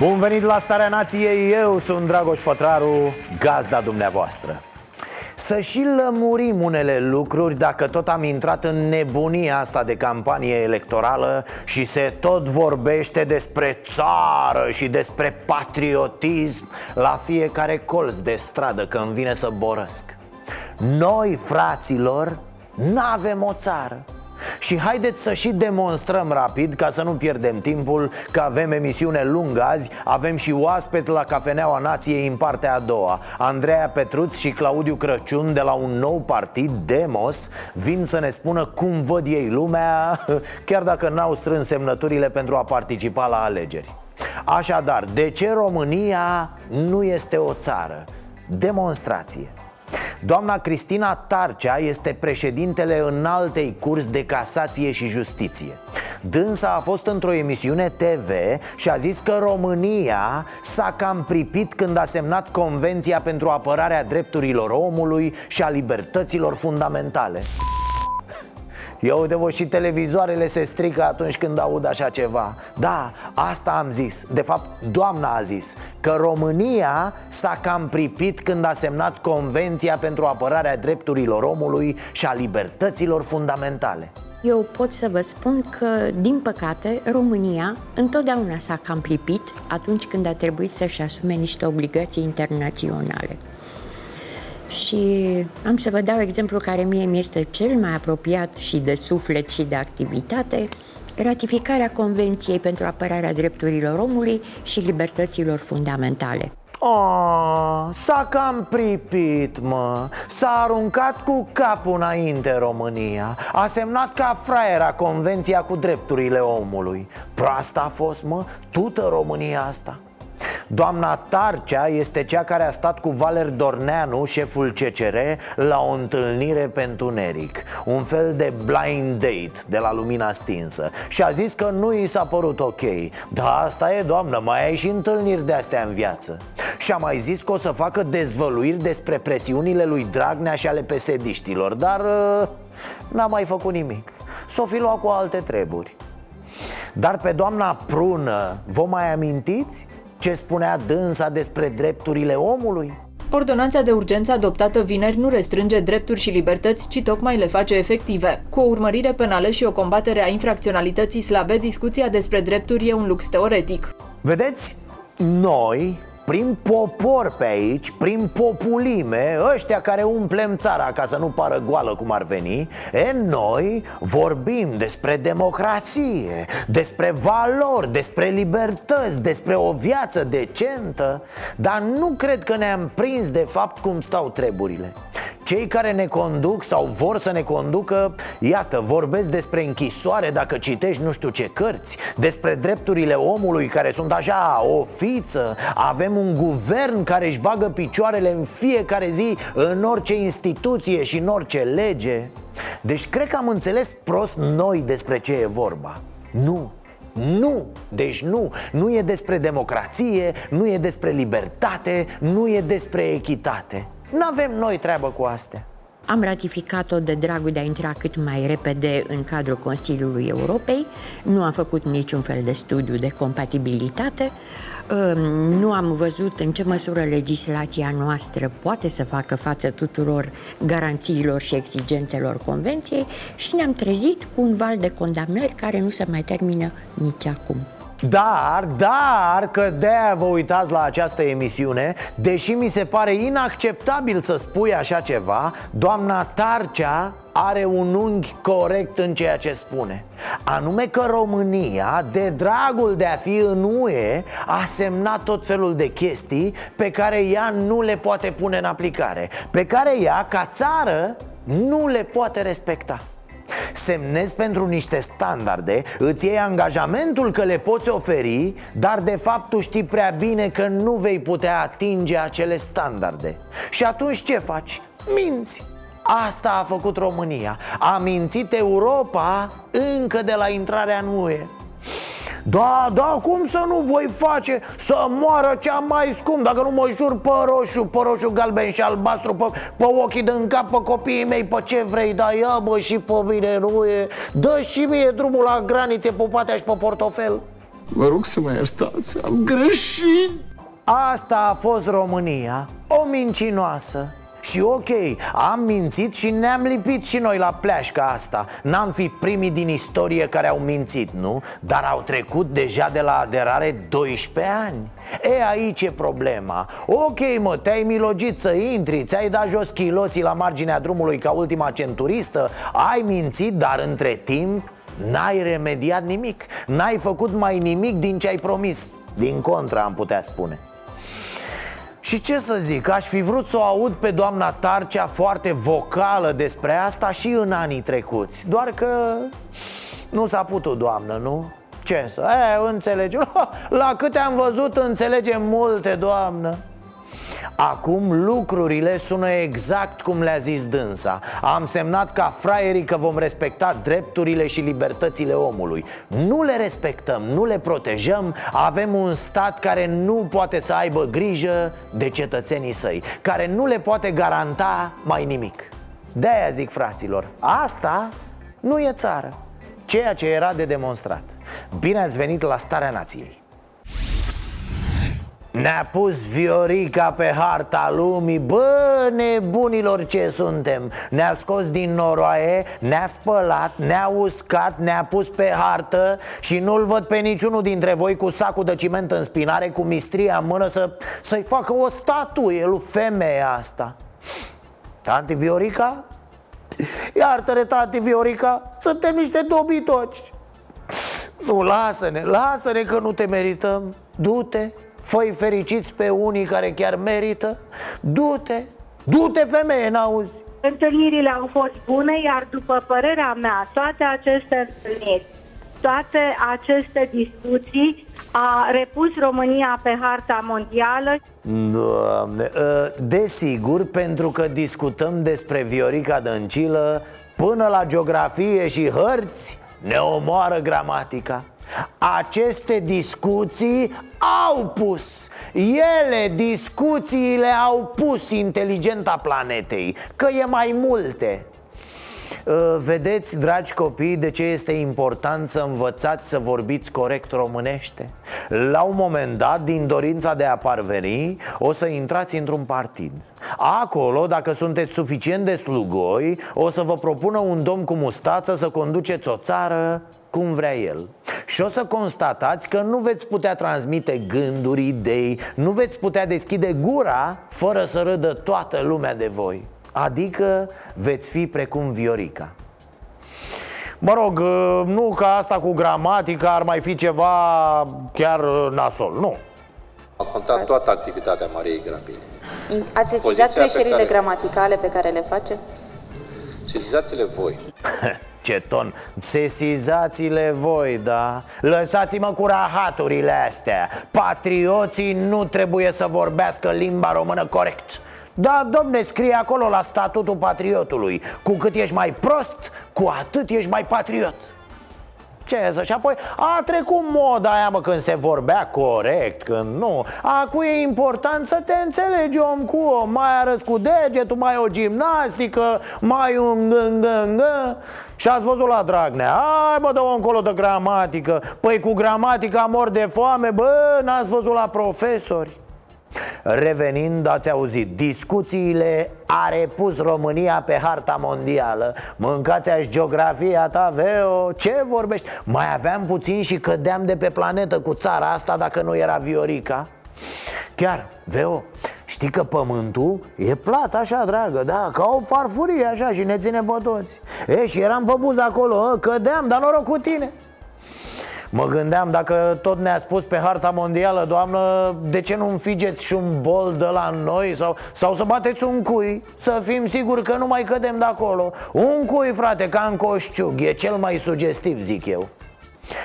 Bun venit la Starea Nației, eu sunt Dragoș Pătraru, gazda dumneavoastră să și lămurim unele lucruri dacă tot am intrat în nebunia asta de campanie electorală și se tot vorbește despre țară și despre patriotism la fiecare colț de stradă când vine să borăsc. Noi, fraților, n-avem o țară. Și haideți să și demonstrăm rapid, ca să nu pierdem timpul, că avem emisiune lungă azi. Avem și oaspeți la Cafeneaua Nației în partea a doua. Andreea Petruț și Claudiu Crăciun de la un nou partid, Demos Vin să ne spună cum văd ei lumea, chiar dacă n-au strâns semnăturile pentru a participa la alegeri. Așadar, de ce România nu este o țară? Demonstrație Doamna Cristina Tarcea este președintele înaltei curs de casație și justiție. Dânsa a fost într-o emisiune TV și a zis că România s-a cam pripit când a semnat Convenția pentru apărarea drepturilor omului și a libertăților fundamentale Ia uite vă și televizoarele se strică atunci când aud așa ceva. Da, asta am zis. De fapt, doamna a zis Că România s-a cam pripit când a semnat Convenția pentru apărarea drepturilor omului și a libertăților fundamentale. Eu pot să vă spun că, din păcate, România întotdeauna s-a cam pripit atunci când a trebuit să-și asume niște obligații internaționale. Și am să vă dau exemplu care mie mi este cel mai apropiat și de suflet și de activitate, ratificarea Convenției pentru apărarea drepturilor omului și libertăților fundamentale. Oh, s-a cam pripit, mă. S-a aruncat cu capul înainte România. A semnat ca fraiera convenția cu drepturile omului. Proasta a fost, mă, tută România asta Doamna Tarcea este cea care a stat cu Valer Dorneanu, șeful CCR, la o întâlnire pentru Neric Un fel de blind date de la lumina stinsă. Și a zis că nu i s-a părut ok. Da, asta e, doamnă, mai ai și întâlniri de astea în viață. Și a mai zis că o să facă dezvăluiri despre presiunile lui Dragnea și ale pesediștilor Dar uh, n-a mai făcut nimic. S-o fi luat cu alte treburi. Dar pe doamna Prună, vă mai amintiți? Ce spunea dânsa despre drepturile omului? Ordonanța de urgență adoptată vineri nu restrânge drepturi și libertăți, ci tocmai le face efective. Cu o urmărire penală și o combatere a infracționalității slabe, discuția despre drepturi e un lux teoretic. Vedeți, noi, prin popor pe aici, prin populime, ăștia care umplem țara ca să nu pară goală cum ar veni E, noi vorbim despre democrație, despre valori, despre libertăți, despre o viață decentă Dar nu cred că ne-am prins de fapt cum stau treburile cei care ne conduc sau vor să ne conducă, iată, vorbesc despre închisoare dacă citești nu știu ce cărți Despre drepturile omului care sunt așa o fiță. Avem un guvern care își bagă picioarele în fiecare zi în orice instituție și în orice lege. Deci cred că am înțeles prost noi despre ce e vorba. Nu, nu, deci nu, nu e despre democrație, nu e despre libertate, nu e despre echitate nu avem noi treabă cu astea. Am ratificat-o de dragul de a intra cât mai repede în cadrul Consiliului Europei. Nu am făcut niciun fel de studiu de compatibilitate. Nu am văzut în ce măsură legislația noastră poate să facă față tuturor garanțiilor și exigențelor Convenției și ne-am trezit cu un val de condamnări care nu se mai termină nici acum. Dar, dar, că de-aia vă uitați la această emisiune Deși mi se pare inacceptabil să spui așa ceva Doamna Tarcea are un unghi corect în ceea ce spune. Anume că România, de dragul de a fi în UE A semnat tot felul de chestii pe care ea nu le poate pune în aplicare Pe care ea, ca țară, nu le poate respecta Semnezi pentru niște standarde, îți iei angajamentul că le poți oferi Dar de fapt tu știi prea bine că nu vei putea atinge acele standarde. Și atunci ce faci? Minți. Asta a făcut România. A mințit Europa încă de la intrarea în UE da, da, cum să nu voi face să moară cea mai scump? Dacă nu mă jur pe roșu, pe roșu, galben și albastru Pe, pe ochii de cap, pe copiii mei, pe ce vrei Da, ia bă și pe mine, nu e? Dă și mie drumul la granițe, pe poate și pe portofel. Vă rog să mă iertați, am greșit. Asta a fost România, o mincinoasă și ok, am mințit și ne-am lipit și noi la pleașca asta. N-am fi primii din istorie care au mințit, nu? Dar au trecut deja de la aderare 12 ani. E, aici e problema. Ok, mă, te-ai milogit să intri Ți-ai dat jos chiloții la marginea drumului ca ultima centuristă Ai mințit, dar între timp N-ai remediat nimic. N-ai făcut mai nimic din ce ai promis. Din contra, am putea spune și ce să zic, aș fi vrut să o aud pe doamna Tarcea foarte vocală despre asta și în anii trecuți. Doar că nu s-a putut, doamnă, nu? Ce să... E, înțelegem La câte am văzut, înțelegem multe, doamnă Acum lucrurile sună exact cum le-a zis dânsa. Am semnat ca fraierii că vom respecta drepturile și libertățile omului. Nu le respectăm, nu le protejăm. Avem un stat care nu poate să aibă grijă de cetățenii săi Care nu le poate garanta mai nimic. De-aia zic fraților, asta nu e țară. Ceea ce era de demonstrat. Bine ați venit la Starea Nației ne-a pus Viorica pe harta lumii. Bă, nebunilor ce suntem? Ne-a scos din noroaie, ne-a spălat, ne-a uscat, ne-a pus pe hartă Și nu-l văd pe niciunul dintre voi cu sacul de ciment în spinare Cu mistria în mână să, să-i facă o statuie lui femeia asta. Tanti Viorica? Iartă-ne, tanti Viorica, suntem niște dobitoci. Nu, lasă-ne, lasă-ne că nu te merităm. Du-te Făi fericiți pe unii care chiar merită. Du-te, du-te femeie, n-auzi? Întâlnirile au fost bune, iar după părerea mea, toate aceste întâlniri, toate aceste discuții a repus România pe harta mondială. Doamne, ă, desigur, pentru că discutăm despre Viorica Dăncilă Până la geografie și hărți ne omoară gramatica. Aceste discuții au pus. Ele, discuțiile au pus inteligenta planetei Că e mai multe. Uh, Vedeți, dragi copii, de ce este important să învățați să vorbiți corect românește? La un moment dat, din dorința de a parveni, o să intrați într-un partid. Acolo, dacă sunteți suficient de slugoi, o să vă propună un domn cu mustață să conduceți o țară cum vrea el Și o să constatați că nu veți putea transmite gânduri, idei Nu veți putea deschide gura fără să râdă toată lumea de voi. Adică veți fi precum Viorica. Mă rog, nu ca asta cu gramatica ar mai fi ceva chiar nasol, nu. A contat toată activitatea Mariei Grapini Ați sesizat greșelile care... gramaticale pe care le face? Sesizați-le voi Ce ton, sesizați-le voi, da? Lăsați-mă cu rahaturile astea. Patrioții nu trebuie să vorbească limba română corect. Da, domne, scrie acolo la statutul patriotului. Cu cât ești mai prost, cu atât ești mai patriot ce să? Și apoi a trecut moda aia, mă, când se vorbea corect, când nu. Acum e important să te înțelegi om cu om. Mai arăți cu degetul, mai o gimnastică, mai un gângângă Și ați văzut la Dragnea? Hai, bă, dă-o încolo de gramatică. Păi cu gramatica mor de foame, bă, n-ați văzut la profesori Revenind, ați auzit, discuțiile a repus România pe harta mondială. Mâncați aș geografia ta, Veo, ce vorbești? Mai aveam puțin și cădeam de pe planetă cu țara asta dacă nu era Viorica. Chiar, Veo, știi că pământul e plat așa, dragă, da, ca o farfurie așa și ne ține pe toți E, și eram pe buz acolo, cădeam, dar noroc cu tine Mă gândeam dacă tot ne-a spus pe harta mondială, doamnă De ce nu înfigeți și un bol de la noi? Sau, sau să bateți un cui? Să fim siguri că nu mai cădem de acolo. Un cui, frate, ca în coșciug E cel mai sugestiv, zic eu.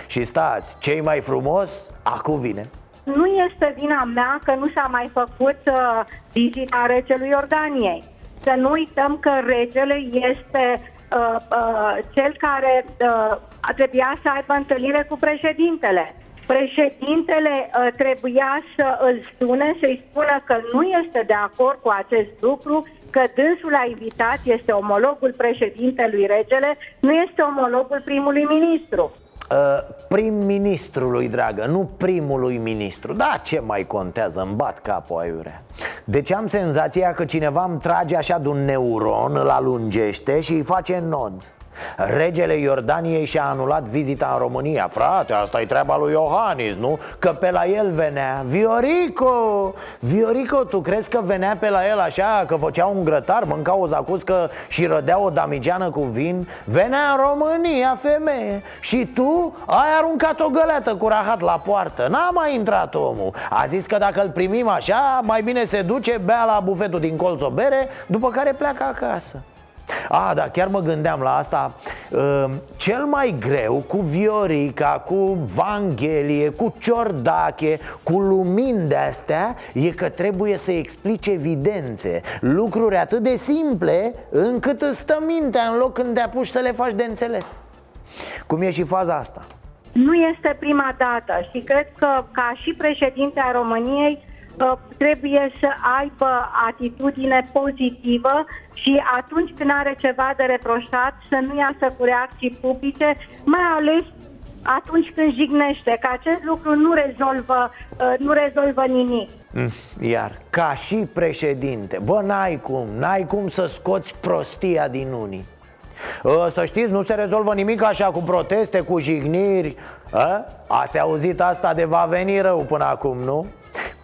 Și stați, cei mai frumos, acum vine. Nu este vina mea că nu s-a mai făcut uh, vizita regelui Iordaniei. Să nu uităm că regele este uh, uh, cel care uh, trebuia să aibă întâlnire cu președintele. Președintele uh, trebuia să îl sune, să-i spună că nu este de acord cu acest lucru, că dânsul a invitat, este omologul președintelui regele, nu este omologul primului ministru. Uh, prim-ministrului, dragă, nu primului ministru. Da, ce mai contează, îmi bat capul aiurea Deci am senzația că cineva îmi trage așa de un neuron, îl alungește și îi face nod Regele Iordaniei și-a anulat vizita în România. Frate, asta e treaba lui Iohannis, nu? Că pe la el venea Viorico. Viorico, tu crezi că venea pe la el așa Că făcea un grătar, mânca o zacuscă Și rădea o damigeană cu vin? Venea în România, femeie. Și tu ai aruncat o găleată cu rahat la poartă. N-a mai intrat omul. A zis că dacă îl primim așa Mai bine se duce, bea la bufetul din colț o bere După care pleacă acasă a, da, chiar mă gândeam la asta. Uh, Cel mai greu cu Viorica, cu Vanghelie, cu Ciordache, cu lumini de astea E că trebuie să explice evidențe. Lucruri atât de simple încât îți stă mintea în loc când te apuci să le faci de înțeles. Cum e și faza asta? Nu este prima dată și cred că ca și președinte a României trebuie să aibă atitudine pozitivă și atunci când are ceva de reproșat să nu iasă cu reacții publice, mai ales atunci când jignește, că acest lucru nu rezolvă, uh, nu rezolvă nimic. Mm, iar, ca și președinte, bă, n-ai cum, n-ai cum să scoți prostia din unii uh, să știți, nu se rezolvă nimic așa cu proteste, cu jigniri a? Ați auzit asta de va veni rău până acum, nu?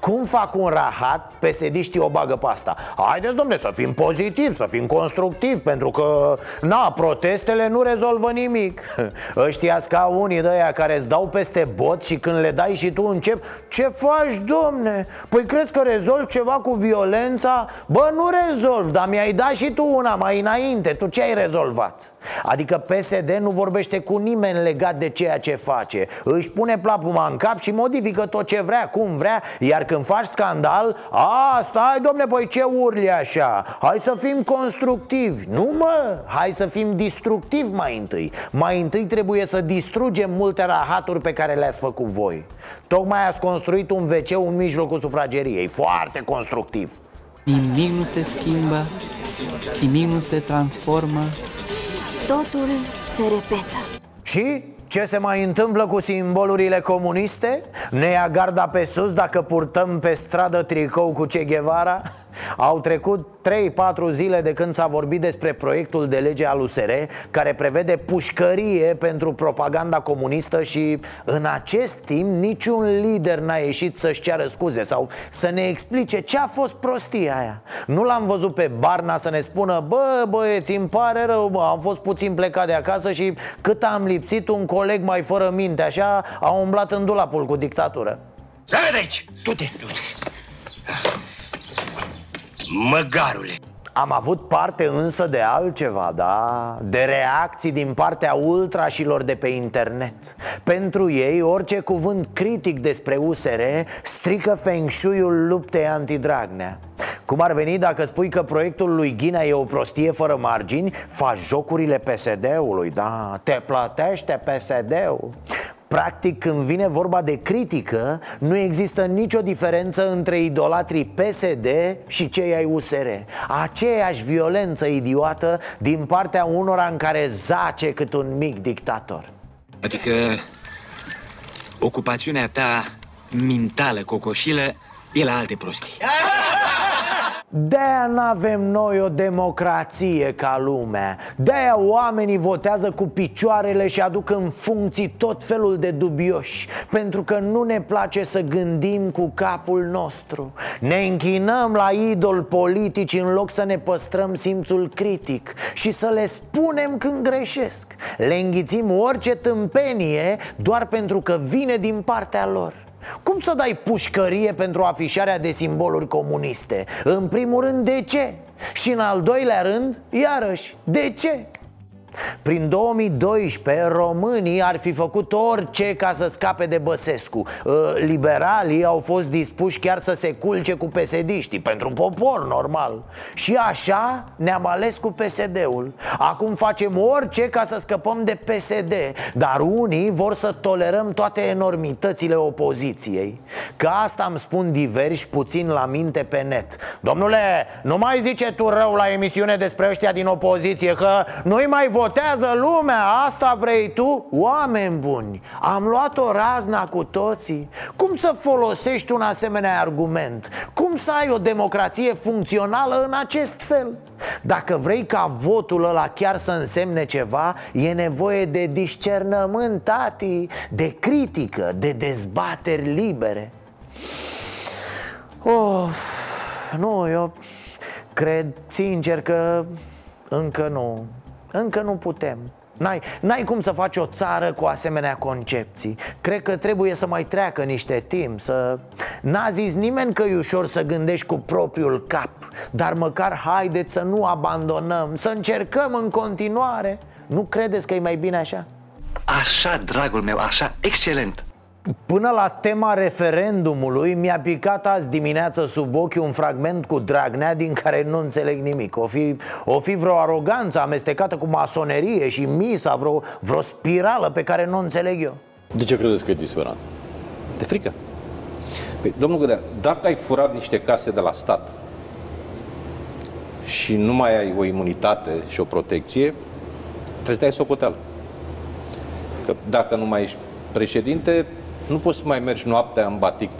Cum fac un rahat, pesediștii o bagă pe asta Haideți, domne, să fim pozitivi, să fim constructivi Pentru că, na, protestele nu rezolvă nimic Ăștia ca unii de aia care îți dau peste bot Și când le dai și tu încep Ce faci, domne? Păi crezi că rezolvi ceva cu violența? Bă, nu rezolv, dar mi-ai dat și tu una mai înainte Tu ce ai rezolvat? Adică PSD nu vorbește cu nimeni legat de ceea ce face Își pune plapuma în cap și modifică tot ce vrea, cum vrea Iar când faci scandal, a, stai domne, păi ce urli așa? Hai să fim constructivi. Nu mă, hai să fim distructivi mai întâi. Mai întâi trebuie să distrugem multe rahaturi pe care le-ați făcut voi. Tocmai ați construit un wc în mijlocul sufrageriei. Foarte constructiv. Nimic nu se schimbă, nimic nu se transformă. Totul se repetă. Și ce se mai întâmplă cu simbolurile comuniste? Ne ia garda pe sus dacă purtăm pe stradă tricou cu Che Guevara? Au trecut 3-4 zile de când s-a vorbit despre proiectul de lege al USR Care prevede pușcărie pentru propaganda comunistă Și în acest timp niciun lider n-a ieșit să-și ceară scuze Sau să ne explice ce a fost prostia aia. Nu l-am văzut pe Barna să ne spună Bă, băieți, îmi pare rău, bă, am fost puțin plecat de acasă Și cât am lipsit un coleg mai fără minte Așa a umblat în dulapul cu dictatură. Hai de aici, du-te, du-te Măgarule am avut parte însă de altceva, da? De reacții din partea ultrașilor de pe internet Pentru ei, orice cuvânt critic despre USR strică feng shui-ul luptei antidragnea cum ar veni dacă spui că proiectul lui Ghinea e o prostie fără margini Faci jocurile PSD-ului, da? Te plătește PSD-ul Practic, când vine vorba de critică, nu există nicio diferență între idolatrii PSD și cei ai USR Aceeași violență idiotă din partea unora în care zace cât un mic dictator. Adică ocupațiunea ta mentală, cocoșilă, e la alte prostii de-aia n-avem noi o democrație ca lumea De-aia oamenii votează cu picioarele și aduc în funcții tot felul de dubioși Pentru că nu ne place să gândim cu capul nostru. Ne închinăm la idol politici în loc să ne păstrăm simțul critic Și să le spunem când greșesc. Le înghițim orice tâmpenie doar pentru că vine din partea lor cum să dai pușcărie pentru afișarea de simboluri comuniste? În primul rând, de ce? Și în al doilea rând, iarăși, de ce? Prin 2012 românii ar fi făcut orice ca să scape de Băsescu. Ă, Liberalii au fost dispuși chiar să se culce cu psd Pentru popor normal. Și așa ne-am ales cu PSD-ul Acum facem orice ca să scăpăm de PSD Dar unii vor să tolerăm toate enormitățile opoziției. Ca asta îmi spun diversi puțin la minte pe net. Domnule, nu mai zice tu rău la emisiune despre ăștia din opoziție Că nu-i mai votează lumea, asta vrei tu? Oameni buni, am luat o razna cu toții Cum să folosești un asemenea argument? Cum să ai o democrație funcțională în acest fel? Dacă vrei ca votul ăla chiar să însemne ceva E nevoie de discernământ, tati De critică, de dezbateri libere Of, nu, eu cred sincer că încă nu încă nu putem. N-ai, n-ai cum să faci o țară cu asemenea concepții. Cred că trebuie să mai treacă niște timp să... N-a zis nimeni că e ușor să gândești cu propriul cap Dar măcar haideți să nu abandonăm Să încercăm în continuare. Nu credeți că e mai bine așa? Așa, dragul meu, așa, excelent Până la tema referendumului mi-a picat azi dimineață sub ochi un fragment cu Dragnea din care nu înțeleg nimic O fi, o fi vreo aroganță amestecată cu masonerie și misa, vreo, vreo spirală pe care nu înțeleg eu De ce credeți că e disperat? De frică Păi, domnul Gădea, dacă ai furat niște case de la stat și nu mai ai o imunitate și o protecție, trebuie să dai socoteală. Că dacă nu mai ești președinte, nu poți să mai mergi noaptea în batic.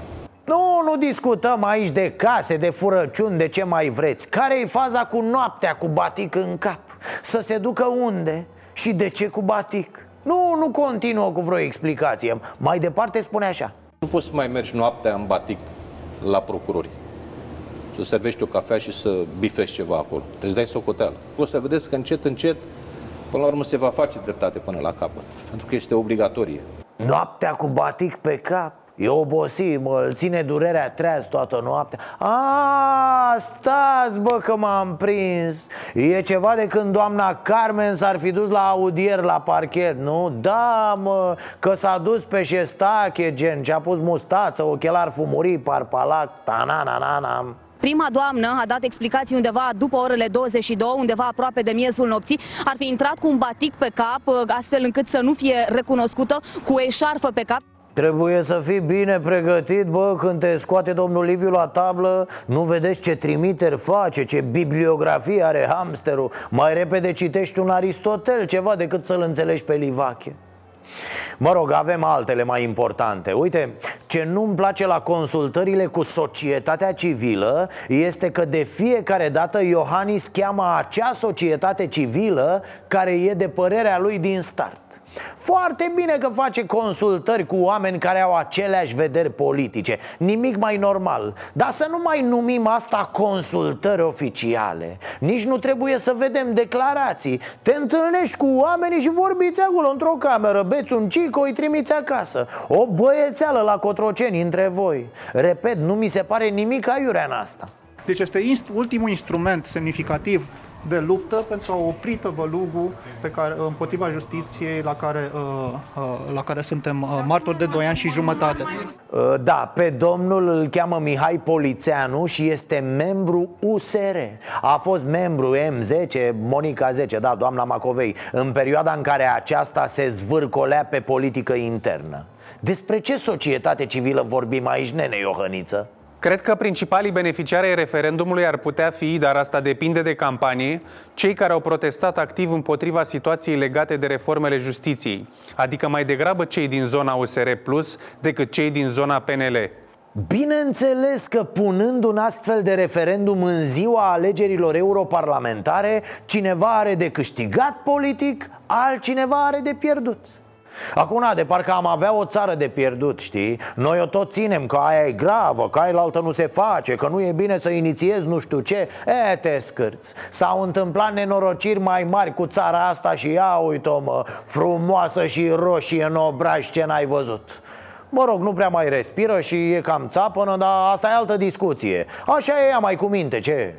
Nu, nu discutăm aici de case, de furăciuni, de ce mai vreți. Care e faza cu noaptea, cu batic în cap? Să se ducă unde? Și de ce cu batic? Nu, nu continuă cu vreo explicație. Mai departe spune așa. Nu poți să mai mergi noaptea în batic la procurori. Să servești o cafea și să bifești ceva acolo. Trebuie să dai socoteală. O să vedeți că încet, încet Până la urmă se va face dreptate până la capăt. Pentru că este obligatorie Noaptea cu batic pe cap. E obosit, mă, îl ține durerea treaz toată noaptea. A, stați bă că m-am prins. E ceva de când doamna Carmen s-ar fi dus la audier la parchet, nu? Da, mă, că s-a dus pe șestache, gen Și-a pus mustață, ochelari fumurii, parpalac Ta-na-na-na-na Prima doamnă a dat explicații undeva după orele 22, undeva aproape de miezul nopții. Ar fi intrat cu un batic pe cap, astfel încât să nu fie recunoscută, cu o eșarfă pe cap. Trebuie să fii bine pregătit, bă, când te scoate domnul Liviu la tablă Nu vedeți ce trimiteri face, ce bibliografie are hamsterul Mai repede citești un Aristotel, ceva decât să-l înțelegi pe Livache Mă rog, avem altele mai importante Uite, ce nu-mi place la consultările cu societatea civilă Este că de fiecare dată Iohannis cheamă acea societate civilă Care e de părerea lui din start. Foarte bine că face consultări cu oameni care au aceleași vederi politice. Nimic mai normal. Dar să nu mai numim asta consultări oficiale. Nici nu trebuie să vedem declarații. Te întâlnești cu oamenii și vorbiți acolo într-o cameră. Beți un cico, îi trimiți acasă. O băiețeală la Cotroceni între voi. Repet, nu mi se pare nimic aiurea în asta. Deci este ultimul instrument semnificativ de luptă pentru a opri tăvălugul pe care, împotriva justiției la care, uh, uh, la care suntem uh, martori de 2 ani și jumătate. Da, pe domnul îl cheamă Mihai Polițeanu și este membru USR A fost membru M10, Monica 10, da, doamna Macovei În perioada în care aceasta se zvârcolea pe politică internă Despre ce societate civilă vorbim aici, nene Iohăniță? Cred că principalii beneficiari ai referendumului ar putea fi, dar asta depinde de campanie, cei care au protestat activ împotriva situației legate de reformele justiției, adică mai degrabă cei din zona USR Plus decât cei din zona PNL. Bineînțeles că punând un astfel de referendum în ziua alegerilor europarlamentare Cineva are de câștigat politic, altcineva are de pierdut Acum, de parcă am avea o țară de pierdut, știi? Noi o tot ținem că aia e gravă, că aia altă nu se face Că nu e bine să inițiezi nu știu ce. E, te scârți. S-au întâmplat nenorociri mai mari cu țara asta și ia uite-o mă Frumoasă și roșie în obraj ce n-ai văzut? Mă rog, nu prea mai respiră și e cam țapănă, dar asta e altă discuție. Așa e ea mai cu minte, ce?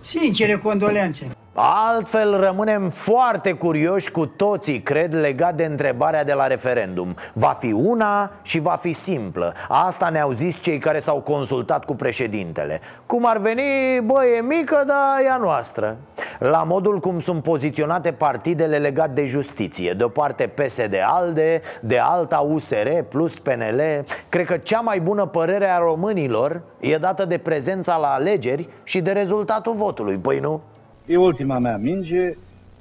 Sincere condolențe Altfel rămânem foarte curioși cu toții, cred, legat de întrebarea de la referendum. Va fi una și va fi simplă. Asta ne-au zis cei care s-au consultat cu președintele. Cum ar veni, bă, e mică, dar e a noastră. La modul cum sunt poziționate partidele legat de justiție. De o parte PSD-ALDE, de alta USR plus PNL Cred că cea mai bună părere a românilor e dată de prezența la alegeri și de rezultatul votului, păi nu? E ultima mea minge,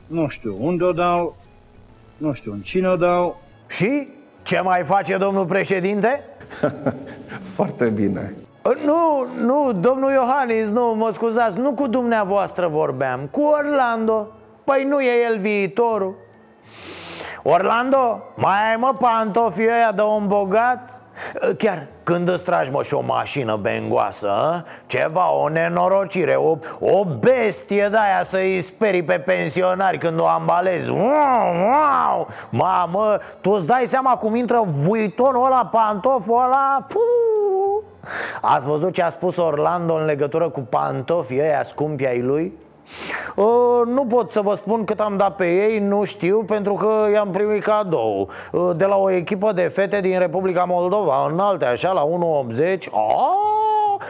nu știu unde o dau, nu știu în cine o dau. Și? Ce mai face domnul președinte? Foarte bine. Nu, nu, domnul Iohannis, nu, mă scuzați, nu cu dumneavoastră vorbeam, cu Orlando Păi nu e el viitorul Orlando, mai ai mă pantofii ăia de un bogat? Chiar când îți tragi mă și o mașină bengoasă Ceva, o nenorocire, o, o bestie de aia să-i sperii pe pensionari când o ambalezi wow, wow. Mamă, tu îți dai seama cum intră vuitonul ăla, pantoful ăla Puh. Ați văzut ce a spus Orlando în legătură cu pantofii ăia scumpi ai lui? Uh, nu pot să vă spun cât am dat pe ei, nu știu, pentru că i-am primit cadou uh, De la o echipă de fete din Republica Moldova, înalte așa, la 1,80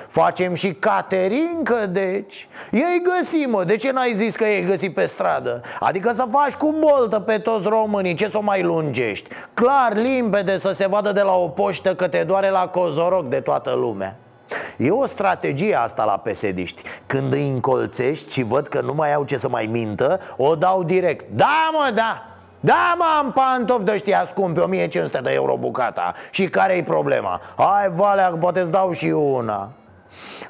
Facem și caterincă, deci Ei găsi, mă, de ce n-ai zis că ei găsi pe stradă? Adică să faci cu boltă pe toți românii, ce să o mai lungești? Clar, limpede să se vadă de la o poștă că te doare la cozoroc de toată lumea E o strategie asta la pesediști. Când îi încolțești și văd că nu mai au ce să mai mintă O dau direct. Da, mă, da. Da, mă, am pantof de ăștia scumpi, 1500 de euro bucata. Și care-i problema? Hai, valea, poate îți dau și una.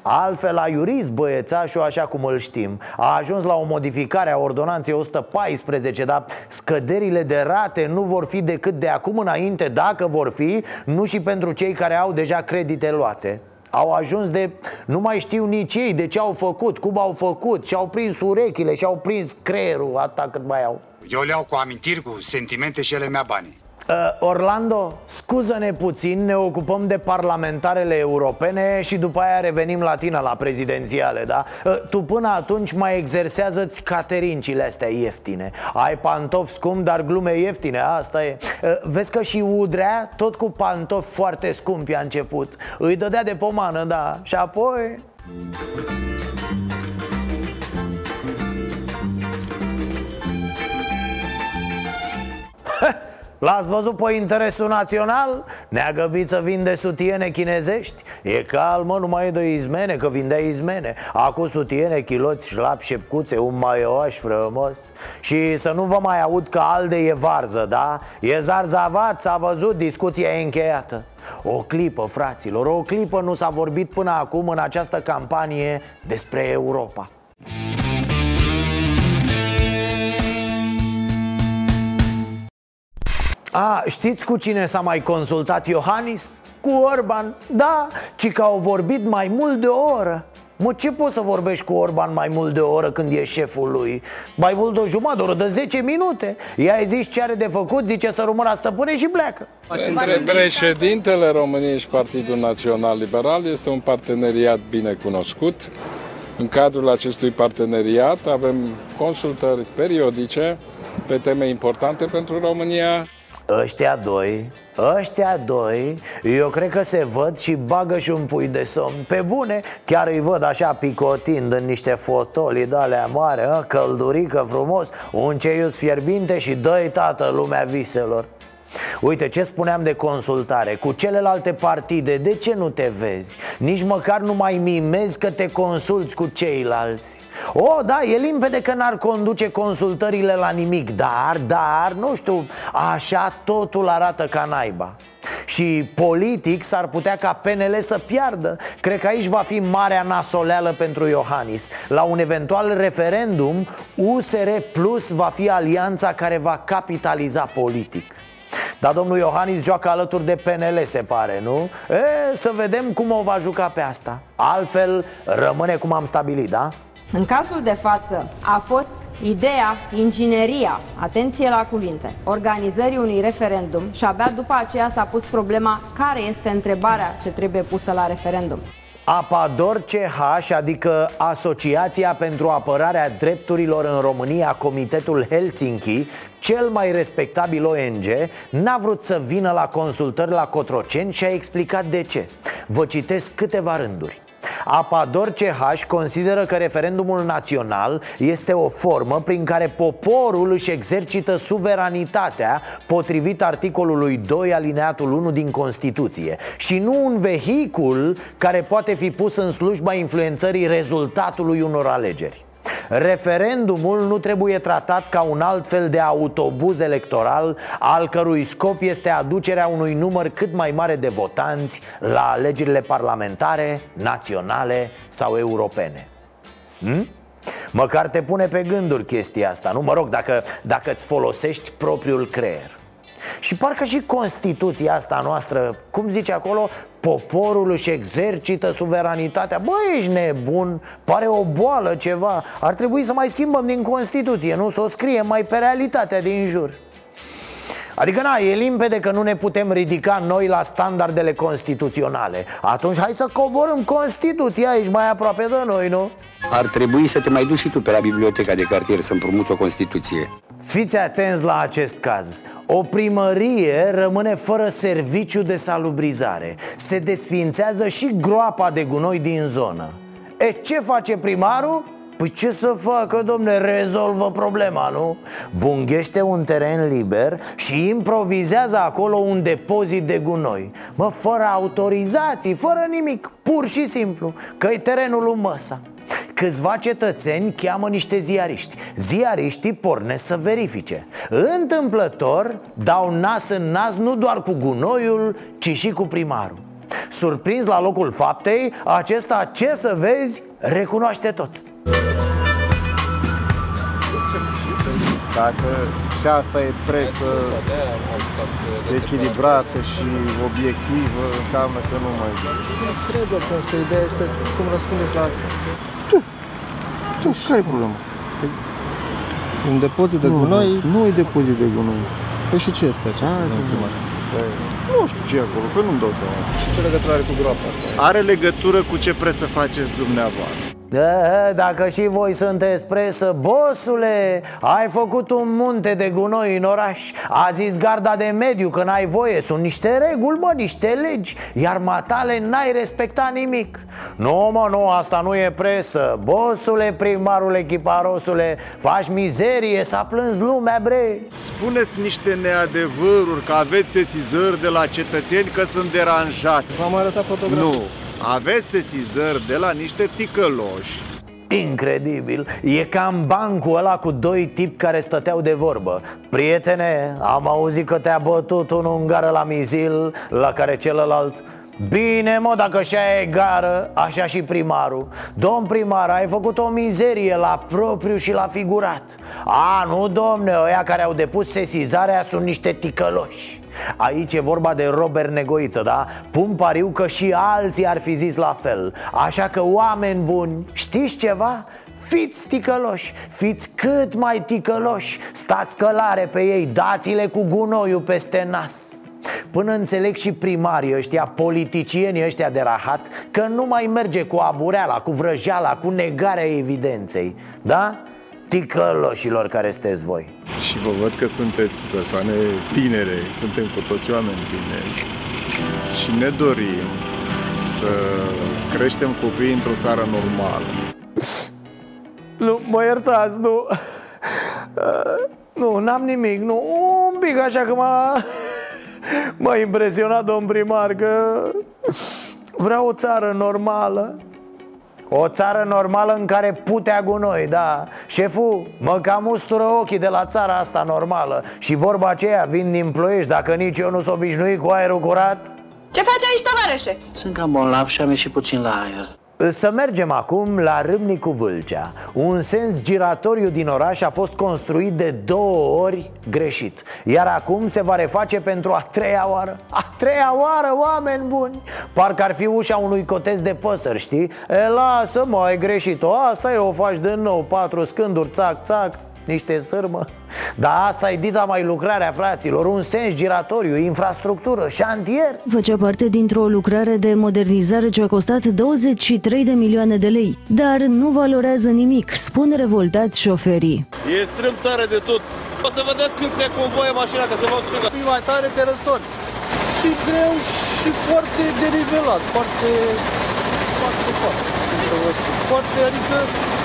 Altfel, la jurist băiețașul, așa cum îl știm. A ajuns la o modificare a ordonanței 114 Dar scăderile de rate nu vor fi decât de acum înainte Dacă vor fi, nu și pentru cei care au deja credite luate au ajuns de... Nu mai știu nici ei de ce au făcut, cum au făcut. Și-au prins urechile, și-au prins creierul, atâta cât mai au. Eu le iau cu amintiri, cu sentimente și ele mea banii. Uh, Orlando, scuză-ne puțin, ne ocupăm de parlamentarele europene și după aia revenim la tine la prezidențiale, da? Uh, tu până atunci mai exersează-ți caterincile astea ieftine. Ai pantofi scumpi, dar glume ieftine, asta e. Uh, Vezi că și Udrea, tot cu pantofi foarte scumpi a început. Îi dădea de pomană, da, și apoi... L-ați văzut pe interesul național? Ne-a găbit să vinde sutiene chinezești? E calmă, nu mai e de izmene, că vindea izmene Acum sutiene, chiloți, șlap, șepcuțe, un maioaș frumos Și să nu vă mai aud că alde e varză, da? E zarzavat, s-a văzut, discuția e încheiată o clipă, fraților, o clipă nu s-a vorbit până acum în această campanie despre Europa A, știți cu cine s-a mai consultat Iohannis? Cu Orban, da, ci că au vorbit mai mult de o oră. Mă, ce poți să vorbești cu Orban mai mult de o oră când e șeful lui? Mai mult de o jumătate de oră, de 10 minute. I-ai zis ce are de făcut, zice să rămână stăpâne și pleacă. Între președintele României și Partidul Național Liberal este un parteneriat bine cunoscut. În cadrul acestui parteneriat avem consultări periodice pe teme importante pentru România Ăștia doi Ăștia doi, eu cred că se văd și bagă și un pui de somn Pe bune, chiar îi văd așa picotind în niște fotolii de alea mare ă? Căldurică frumos, un ceius fierbinte și dă tată lumea viselor Uite ce spuneam de consultare? Cu celelalte partide, de ce nu te vezi? Nici măcar nu mai mimezi că te consulți cu ceilalți. O, da, e limpede că n-ar conduce consultările la nimic Dar, dar, nu știu, așa totul arată ca naiba. Și politic s-ar putea ca PNL să piardă. Cred că aici va fi marea nasoleală pentru Iohannis. La un eventual referendum, USR Plus va fi alianța care va capitaliza politic dar domnul Iohannis joacă alături de PNL, se pare, nu? E, să vedem cum o va juca pe asta Altfel, rămâne cum am stabilit, da? În cazul de față a fost ideea, ingineria, atenție la cuvinte, organizării unui referendum și abia după aceea s-a pus problema care este întrebarea ce trebuie pusă la referendum. APADOR CH, adică Asociația pentru Apărarea Drepturilor în România, Comitetul Helsinki, cel mai respectabil ONG, n-a vrut să vină la consultări la Cotroceni și a explicat de ce. Vă citesc câteva rânduri. Apador CH consideră că referendumul național este o formă prin care poporul își exercită suveranitatea potrivit articolului 2 alineatul 1 din Constituție și nu un vehicul care poate fi pus în slujba influențării rezultatului unor alegeri. Referendumul nu trebuie tratat ca un alt fel de autobuz electoral al cărui scop este aducerea unui număr cât mai mare de votanți la alegerile parlamentare, naționale sau europene. Hm? Măcar te pune pe gânduri chestia asta, nu? Mă rog, dacă, dacă îți folosești propriul creier și parcă și Constituția asta noastră, cum zice acolo, poporul își exercită suveranitatea Bă, ești nebun, pare o boală ceva Ar trebui să mai schimbăm din Constituție, nu? Să o scriem mai pe realitatea din jur Adică, na, e limpede că nu ne putem ridica noi la standardele constituționale Atunci hai să coborâm Constituția aici mai aproape de noi, nu? Ar trebui să te mai duci și tu pe la biblioteca de cartier să împrumuți o Constituție. Fiți atenți la acest caz. O primărie rămâne fără serviciu de salubrizare. Se desfințează și groapa de gunoi din zonă. E, ce face primarul? Păi ce să facă, domne, rezolvă problema, nu? Bunghește un teren liber și improvizează acolo un depozit de gunoi. Mă, fără autorizații, fără nimic, pur și simplu. Că-i terenul lui Măsa Câțiva cetățeni cheamă niște ziariști. Ziariștii pornesc să verifice. Întâmplător dau nas în nas nu doar cu gunoiul, ci și cu primarul. Surprins la locul faptei, acesta, ce să vezi, recunoaște tot. Dacă și asta e presă echilibrată și obiectivă, înseamnă că nu mai... Credeți, însă ideea este cum răspundeți la asta. Tu, tu, care e problema? Păi, un depozit de nu, gunoi... Nu e depozit de gunoi. Păi și ce este acesta, domnul primar? Nu știu ce e acolo, că nu-mi dau seama. Și ce legătură are cu groapa asta? Are legătură cu ce presă faceți dumneavoastră. Da, dacă și voi sunteți presă Bosule, ai făcut un munte de gunoi în oraș. A zis garda de mediu că n-ai voie Sunt niște reguli, mă, niște legi Iar matale n-ai respectat nimic. Nu, mă, nu, asta nu e presă. Bosule, primarul echiparosule Faci mizerie, s-a plâns lumea, bre. Spuneți niște neadevăruri Că aveți sesizări de la cetățeni că sunt deranjați. V-am arătat fotografii. Nu, aveți sesizări de la niște ticăloși. Incredibil, e cam bancul ăla cu doi tipi care stăteau de vorbă. Prietene, am auzit că te-a bătut un ungar la mizil La care celălalt Bine mă, dacă și aia e gară, așa și primarul. Domn primar, ai făcut o mizerie la propriu și la figurat. A, nu domne, ăia care au depus sesizarea sunt niște ticăloși Aici e vorba de Robert Negoiță, da? Pun pariu că și alții ar fi zis la fel Așa că, oameni buni, știți ceva? Fiți ticăloși, fiți cât mai ticăloși Stați călare pe ei, dați-le cu gunoiul peste nas Până înțeleg și primarii ăștia, politicienii ăștia de rahat Că nu mai merge cu abureala, cu vrăjeala, cu negarea evidenței Da? Ticăloșilor care sunteți voi. Și vă văd că sunteți persoane tinere, suntem cu toți oameni tineri. Și ne dorim să creștem copiii într-o țară normală. Nu, mă iertați, nu. Nu, n-am nimic, nu. Un pic așa că m-a M-a impresionat domn primar că Vreau o țară normală O țară normală în care putea gunoi, da. Șeful, mă cam ustură ochii de la țara asta normală. Și vorba aceea vin din ploiești Dacă nici eu nu s obișnui cu aerul curat. Ce faci aici, tovarășe? Sunt cam bolnav și am ieșit puțin la aer să mergem acum la Râmnicu Vâlcea. Un sens giratoriu din oraș a fost construit de două ori greșit. Iar acum se va reface pentru a treia oară. A treia oară, oameni buni! Parcă ar fi ușa unui cotez de păsări, știi? E, lasă mă, ai greșit-o Asta e, o faci de nou, patru scânduri, țac, țac niște sârmă Dar asta e dita mai lucrarea fraților. Un sens giratoriu, infrastructură, șantier. Făcea parte dintr-o lucrare de modernizare ce a costat 23 de milioane de lei Dar nu valorează nimic, spun revoltați șoferii. E strâm tare de tot. O să vedeți când te convoie mașina, că se va stânga Fii mai tare, te răstori Și greu și foarte derivelat, foarte... Foarte, foarte, foarte, adică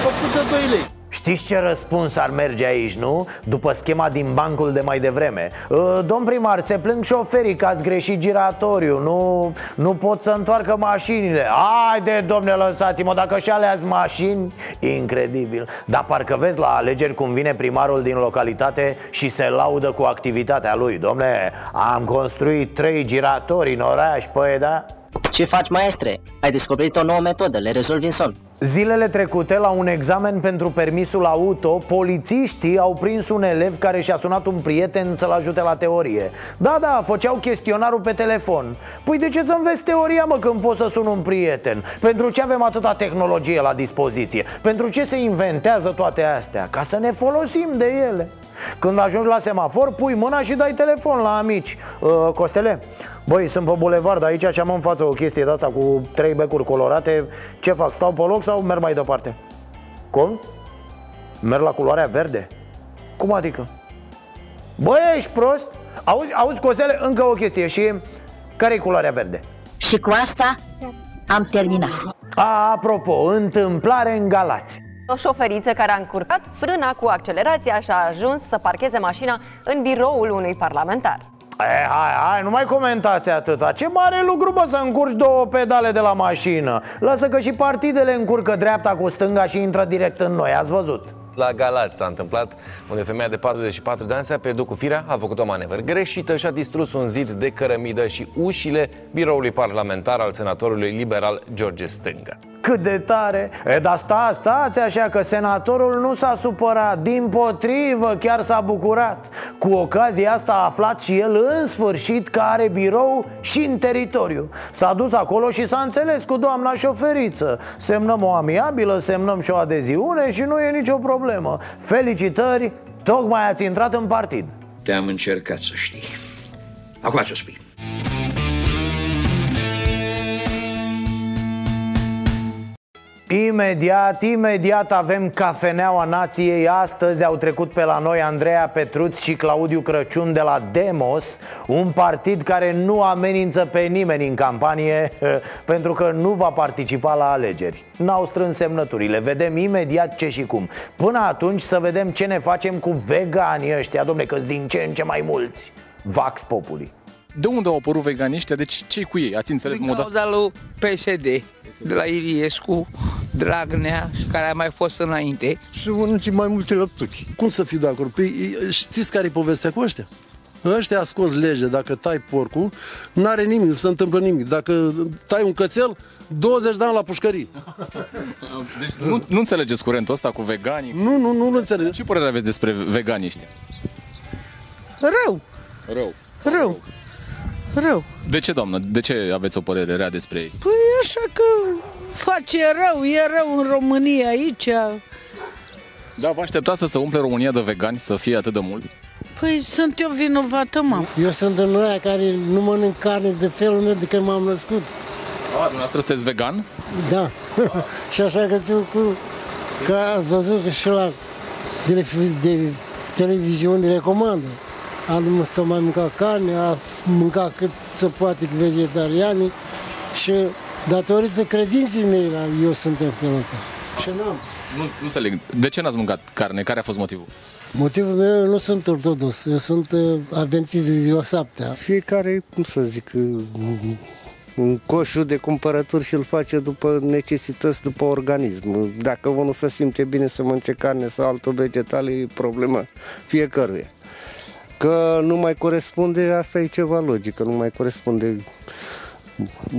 făcut de 2 lei Știți ce răspuns ar merge aici, nu? După schema din bancul de mai devreme ă, Domn primar, se plâng șoferii că ați greșit giratoriu Nu, nu pot să întoarcă mașinile Haide, domne, lăsați-mă, dacă și alea mașini Incredibil Dar parcă vezi la alegeri cum vine primarul din localitate Și se laudă cu activitatea lui Domne, am construit trei giratorii în oraș, păi da? Ce faci, maestre? Ai descoperit o nouă metodă, le rezolvi în somn Zilele trecute, la un examen pentru permisul auto, polițiștii au prins un elev care și-a sunat un prieten să-l ajute la teorie Da, da, făceau chestionarul pe telefon Păi de ce să înveți teoria, mă, când poți să sun un prieten? Pentru ce avem atâta tehnologie la dispoziție? Pentru ce se inventează toate astea? Ca să ne folosim de ele când ajungi la semafor, pui mâna și dai telefon la amici uh, Costele, băi, sunt pe bulevard aici și am în față o chestie de asta cu trei becuri colorate Ce fac, stau pe loc sau merg mai departe? Cum? Merg la culoarea verde? Cum adică? Băi, ești prost? Auzi, auzi Costele, încă o chestie și care e culoarea verde? Și cu asta am terminat A, apropo, întâmplare în Galați o șoferiță care a încurcat frâna cu accelerația și a ajuns să parcheze mașina în biroul unui parlamentar. E, hai, hai, nu mai comentați atâta Ce mare lucru, bă, să încurci două pedale de la mașină Lasă că și partidele încurcă dreapta cu stânga și intră direct în noi, ați văzut? La Galați s-a întâmplat unde femeia de 44 de ani s-a pierdut cu firea, a făcut o manevră greșită și a distrus un zid de cărămidă și ușile biroului parlamentar al senatorului liberal George Stânga. Cât de tare! E, dar sta, stați așa că senatorul nu s-a supărat. Din potrivă, chiar s-a bucurat. Cu ocazia asta a aflat și el în sfârșit că are birou și în teritoriu. S-a dus acolo și s-a înțeles cu doamna șoferiță. Semnăm o amiabilă, semnăm și o adeziune și nu e nicio problemă. Felicitări, tocmai ați intrat în partid. Te-am încercat să știi. Acum ce o spui Imediat, imediat avem cafeneaua nației. Astăzi au trecut pe la noi Andreea Petruț și Claudiu Crăciun de la Demos Un partid care nu amenință pe nimeni în campanie Pentru că nu va participa la alegeri. N-au strâns semnăturile, vedem imediat ce și cum. Până atunci să vedem ce ne facem cu veganii ăștia Domne, că din ce în ce mai mulți. Vax Populi de unde au apărut veganiștia? Deci ce cu ei? Ați înțeles Din moda? cauza lui PSD, de la Iliescu, Dragnea și care a mai fost înainte. Și mănânci mai multe lăptuci. Cum să fiu de acord? Păi, știți care e povestea cu ăștia? Ăștia a scos lege, dacă tai porcul, n-are nimic, nu se întâmplă nimic. Dacă tai un cățel, 20 de ani la pușcării. Deci nu, nu înțelegeți curentul ăsta cu veganii? Nu, nu, nu, nu înțeleg. Ce părere aveți despre veganiști? Rău, Rău. rău, rău. De ce, doamnă? De ce aveți o părere rea despre ei? Păi așa că face rău, e rău în România aici. Da, vă așteptați să se umple România de vegani, să fie atât de mulți? Păi sunt eu vinovată, mă. Eu sunt în aia care nu mănânc carne de felul meu de când m-am născut. A, dumneavoastră sunteți vegan? Da. și așa că țin cu... Că ați văzut că și la de, de televiziune recomandă. A nu să mai mânca carne, a mânca cât se poate vegetariani și datorită credinței mele eu sunt în felul ăsta. Și n-am. Nu, nu înțeleg. De ce n-ați mâncat carne? Care a fost motivul? Motivul meu, eu nu sunt ortodox, eu sunt uh, adventist de ziua șaptea. Fiecare, cum să zic, uh, un coșul de cumpărături și îl face după necesități, după organism. Dacă unul se simte bine să mănânce carne sau altul vegetal, e problemă fiecăruia. Că nu mai corespunde, asta e ceva logică, nu mai corespunde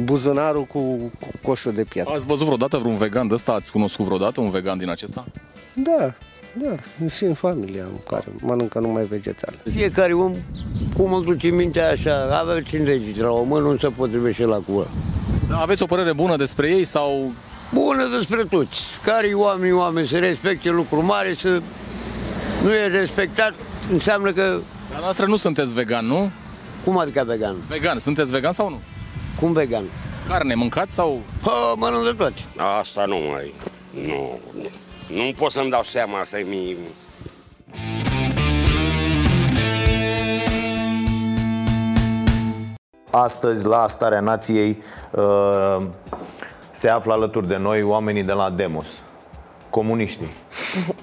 buzunarul cu, cu coșul de piatră. Ați văzut vreodată vreun vegan de ăsta? Ați cunoscut vreodată un vegan din acesta? Da, da, și în familia în care mănâncă numai vegetale. Fiecare om, cum îl duce mintea așa, avea 50 de la o mână, nu se potrivește la cu ăla. Da, aveți o părere bună despre ei sau... Bună despre toți. Care oameni, oameni să respecte lucruri mari, să nu e respectat, înseamnă că... Dar noastră nu sunteți vegan, nu? Cum adică vegan? Vegan, sunteți vegan sau nu? Cum vegan? Carne mâncați sau... Pă, mănânc de toate. Asta nu mai... Nu, nu. Nu pot să-mi dau seama, asta e mie... Astăzi, la Starea Nației, uh, se află alături de noi oamenii de la Demos, comuniștii,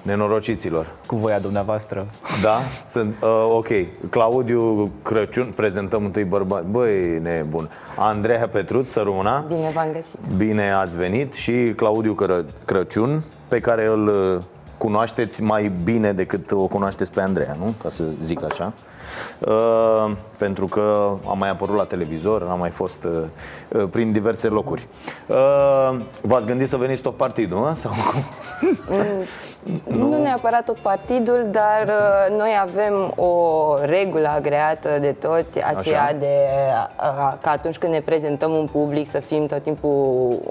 nenorociților. Cu voia dumneavoastră. Da? Sunt, uh, ok. Claudiu Crăciun, prezentăm întâi bărbați. Băi, nebun. Andreea Petruț, să rămâna. Bine v-am găsit. Bine ați venit și Claudiu Cră- Crăciun, pe care îl uh, cunoașteți mai bine decât o cunoașteți pe Andreea, nu? Ca să zic așa. Uh, pentru că a mai apărut la televizor, a mai fost uh, uh, prin diverse locuri. Uh, v-ați gândit să veniți tot partidul, nu? Sau cum? Nu. nu neapărat tot partidul, dar uh, noi avem o regulă agreată de toți, aceea Așa. de uh, că atunci când ne prezentăm în public să fim tot timpul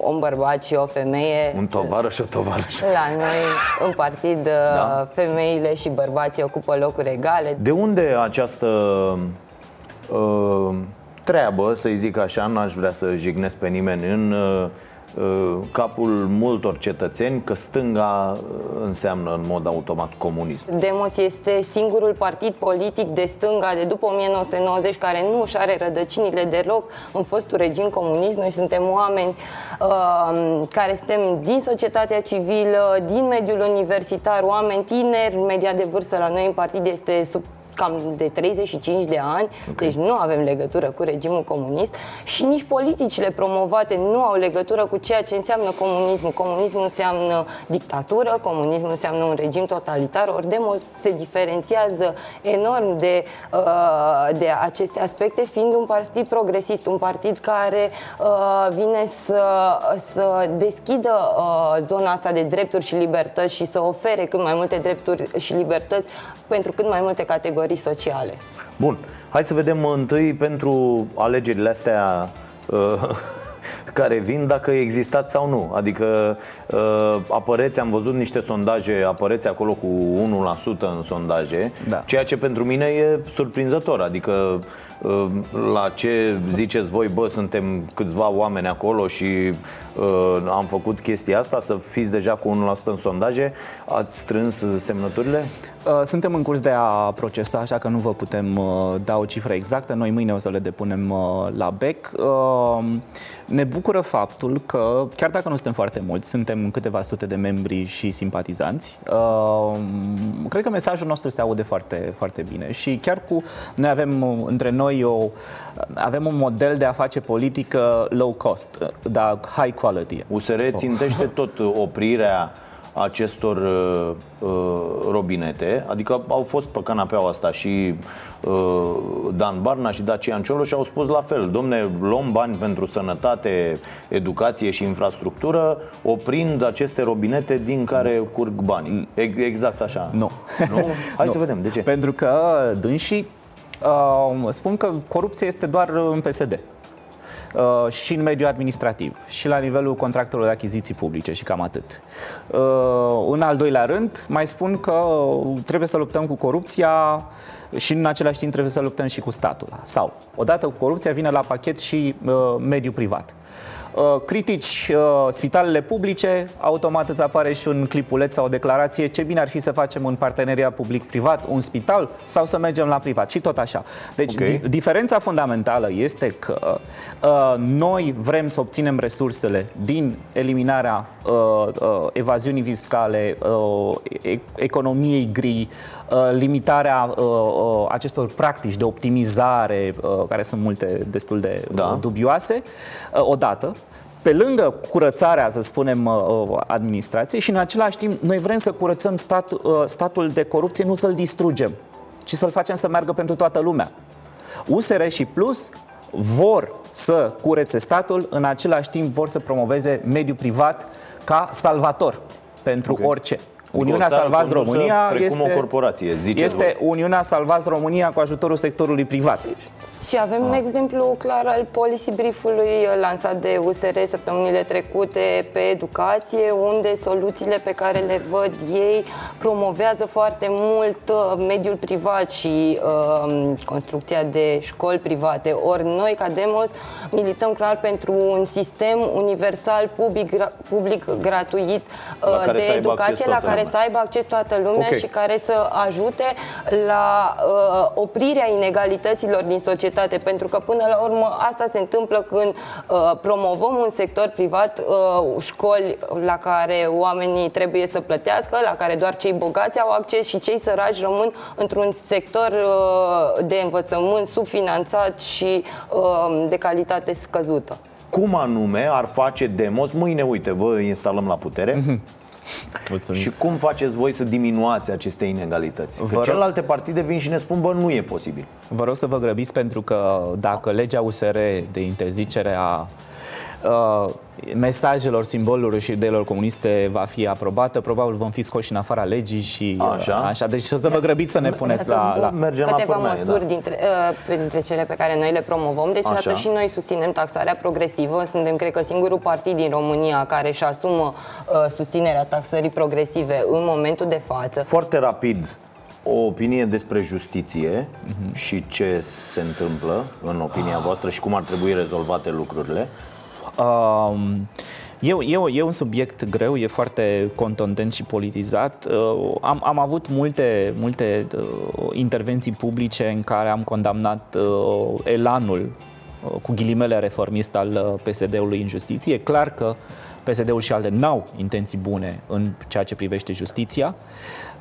un bărbat și o femeie. Un tovarăș și o tovarăș. La noi, în partid, uh, Da. femeile și bărbații ocupă locuri egale. De unde această uh, treabă, să-i zic așa, n-aș vrea să jignesc pe nimeni în uh, uh, capul multor cetățeni că stânga uh, înseamnă în mod automat comunism. Demos este singurul partid politic de stânga de după 1990 care nu își are rădăcinile deloc în fostul regim comunist. Noi suntem oameni uh, care suntem din societatea civilă, din mediul universitar, oameni tineri, media de vârstă la noi în partid este sub cam de 35 de ani, deci nu avem legătură cu regimul comunist și nici politicile promovate nu au legătură cu ceea ce înseamnă comunismul. Comunismul înseamnă dictatură, comunismul înseamnă un regim totalitar, ori Demos se diferențiază enorm de, uh, de aceste aspecte, fiind un partid progresist, un partid care uh, vine să, să deschidă uh, zona asta de drepturi și libertăți și să ofere cât mai multe drepturi și libertăți pentru cât mai multe categorii sociale. Bun, hai să vedem întâi pentru alegerile astea uh, care vin dacă existați sau nu. Adică uh, apăreți, am văzut niște sondaje, apăreți acolo cu 1% în sondaje, Da. ceea ce pentru mine e surprinzător. Adică uh, la ce ziceți voi, bă, suntem câțiva oameni acolo și uh, am făcut chestia asta, să fiți deja cu 1% în sondaje, ați strâns semnăturile? Uh, Suntem în curs de a procesa, așa că nu vă putem uh, da o cifră exactă. Noi mâine o să le depunem uh, la BEC. Uh, Ne bucură faptul că, chiar dacă nu suntem foarte mulți, suntem câteva sute de membri și simpatizanți, uh, cred că mesajul nostru se aude foarte, foarte bine și chiar cu noi avem uh, între noi o, avem un model de a face politică low cost, uh, dar high quality. USR țintește tot oprirea acestor uh, uh, robinete, adică au fost pe canapeaua asta și uh, Dan Barna și Dacian Cioloș și au spus la fel, domne, luăm bani pentru sănătate, educație și infrastructură, oprind aceste robinete din care curg bani. E- Exact așa. Nu. Nu? Hai Nu. să vedem, de ce? Pentru că dânsii uh, spun că corupția este doar în PSD. Uh, și în mediul administrativ și la nivelul contractelor de achiziții publice și cam atât. Uh, în al doilea rând, mai spun că trebuie să luptăm cu corupția și în același timp trebuie să luptăm și cu statul. Sau, odată cu corupția, vine la pachet și uh, mediul privat. uh, critici uh, spitalele publice, automat îți apare și un clipuleț sau o declarație ce bine ar fi să facem un parteneriat public-privat, un spital sau să mergem la privat și tot așa. Deci Ok. di- diferența fundamentală este că uh, noi vrem să obținem resursele din eliminarea uh, uh, evaziunii fiscale, uh, e- economiei gri, uh, limitarea uh, uh, acestor practici de optimizare, uh, care sunt multe destul de da. dubioase, uh, odată. Pe lângă curățarea, să spunem, uh, uh, administrației și în același timp noi vrem să curățăm stat, uh, statul de corupție, nu să-l distrugem, ci să-l facem să meargă pentru toată lumea. USR și Plus vor să curețe statul, în același timp vor să promoveze mediul privat ca salvator pentru okay. orice. Uniunea o țară Salvați condusă România precum este, o corporație, ziceți este Uniunea Salvați România cu ajutorul sectorului privat. Și avem un exemplu clar al policy brief-ului uh, lansat de USR săptămânile trecute pe educație, unde soluțiile pe care le văd ei promovează foarte mult uh, mediul privat și uh, construcția de școli private. Ori noi, ca Demos, milităm clar pentru un sistem universal, public, gra- public gratuit La uh, care de să aibă acces educație, la toată care lumea. să aibă acces toată lumea Ok. și care să ajute la uh, oprirea inegalităților din societate, pentru că până la urmă asta se întâmplă când uh, promovăm un sector privat, uh, școli la care oamenii trebuie să plătească, la care doar cei bogați au acces și cei săraci rămân într-un sector uh, de învățământ subfinanțat și uh, de calitate scăzută. Cum anume ar face Demos Mâine, uite, vă instalăm la putere Mhm. Mulțumim. Și cum faceți voi să diminuați aceste inegalități? Că Vă rog. celelalte partide vin și ne spun, bă, nu e posibil Vă rog să vă grăbiți pentru că dacă legea USR de interzicere a uh, mesajelor, simbolurilor și ideilor comuniste va fi aprobată, probabil vom fi scoși în afara legii și uh, Așa? așa. Deci să vă grăbiți să ne puneți la, la... câteva măsuri dintre, uh, dintre cele pe care noi le promovăm. Deci, Așa. iată, și noi susținem taxarea progresivă. Suntem, cred că, singurul partid din România care își asumă uh, susținerea taxării progresive în momentul de față. Foarte rapid, o opinie despre justiție Mhm. și ce se întâmplă în opinia voastră și cum ar trebui rezolvate lucrurile. Um, E, e, e un subiect greu, e foarte contundent și politizat. Uh, Am, am avut multe, multe uh, intervenții publice în care am condamnat uh, elanul uh, cu ghilimele reformist al uh, PSD-ului în justiție. E clar că PSD-ul și alte n-au intenții bune în ceea ce privește justiția.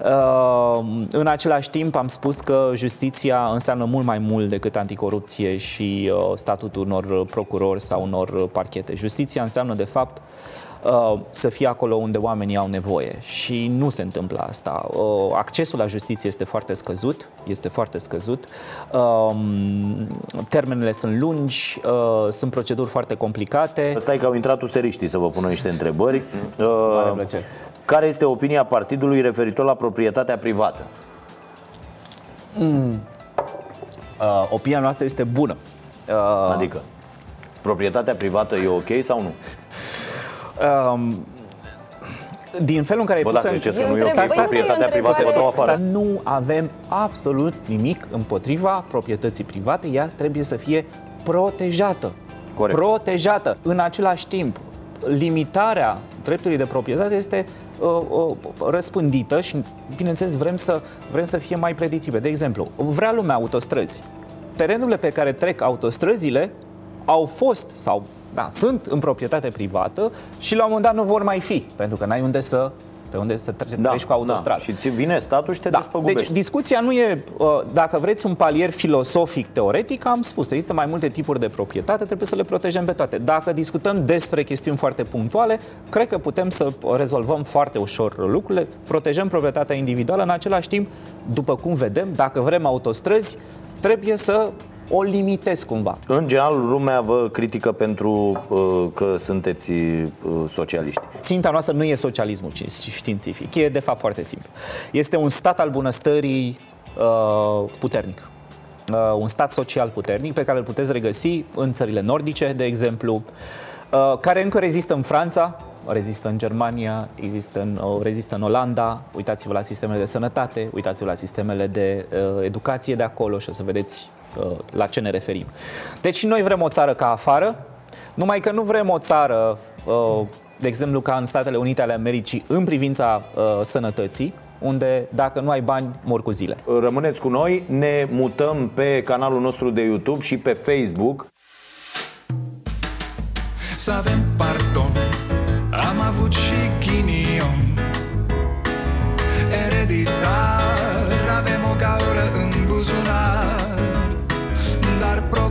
Uh, În același timp am spus că justiția înseamnă mult mai mult decât anticorupție și uh, statutul unor procurori sau unor parchete. Justiția înseamnă de fapt uh, să fie acolo unde oamenii au nevoie și nu se întâmplă asta. Uh, Accesul la justiție este foarte scăzut, este foarte scăzut. Um, Termenele sunt lungi, uh, sunt proceduri foarte complicate. Stai că au intrat useriștii să vă pună niște întrebări. Mare Uh, plăcere. Care este opinia partidului referitor la proprietatea privată? Mm. Uh, opinia noastră este bună. Uh, Adică, proprietatea privată e ok sau nu? Um, din felul în care Bă, ai pus dacă în- ziceți că nu e ok, Stai, stai, proprietatea stai, privată, vă dau afară. Dar nu avem absolut nimic împotriva proprietății private, ea trebuie să fie protejată. Corect. Protejată. În același timp, limitarea dreptului de proprietate este uh, uh, răspândită și, bineînțeles, vrem să, vrem să fie mai predictive. De exemplu, vrea lumea autostrăzi. Terenurile pe care trec autostrăzile au fost sau da, sunt în proprietate privată și la un moment dat nu vor mai fi, pentru că n-ai unde să pe unde să treci, da, treci cu autostradă. Da. Și ți vine statul și te Da. despăgubește. Deci discuția nu e, uh, dacă vreți un palier filosofic, teoretic, am spus, există mai multe tipuri de proprietate, trebuie să le protejăm pe toate. Dacă discutăm despre chestiuni foarte punctuale, cred că putem să rezolvăm foarte ușor lucrurile, protejăm proprietatea individuală, în același timp, după cum vedem, dacă vrem autostrăzi, trebuie să o limitez cumva. În general, lumea vă critică pentru uh, că sunteți uh, socialiști. Ținta noastră nu e socialismul ci- științific, e de fapt foarte simplu. Este un stat al bunăstării uh, puternic. Uh, un stat social puternic pe care îl puteți regăsi în țările nordice, de exemplu, uh, care încă rezistă în Franța, rezistă în Germania, există în, uh, rezistă în Olanda, uitați-vă la sistemele de sănătate, uitați-vă la sistemele de uh, educație de acolo și o să vedeți uh, la ce ne referim. Deci noi vrem o țară ca afară, Numai că nu vrem o țară, uh, de exemplu ca în Statele Unite ale Americii, în privința uh, sănătății, unde dacă nu ai bani, mor cu zile. Rămâneți cu noi, ne mutăm pe canalul nostru de YouTube și pe Facebook Să avem pardon Am avut și ghinion Ereditar Avem o gaură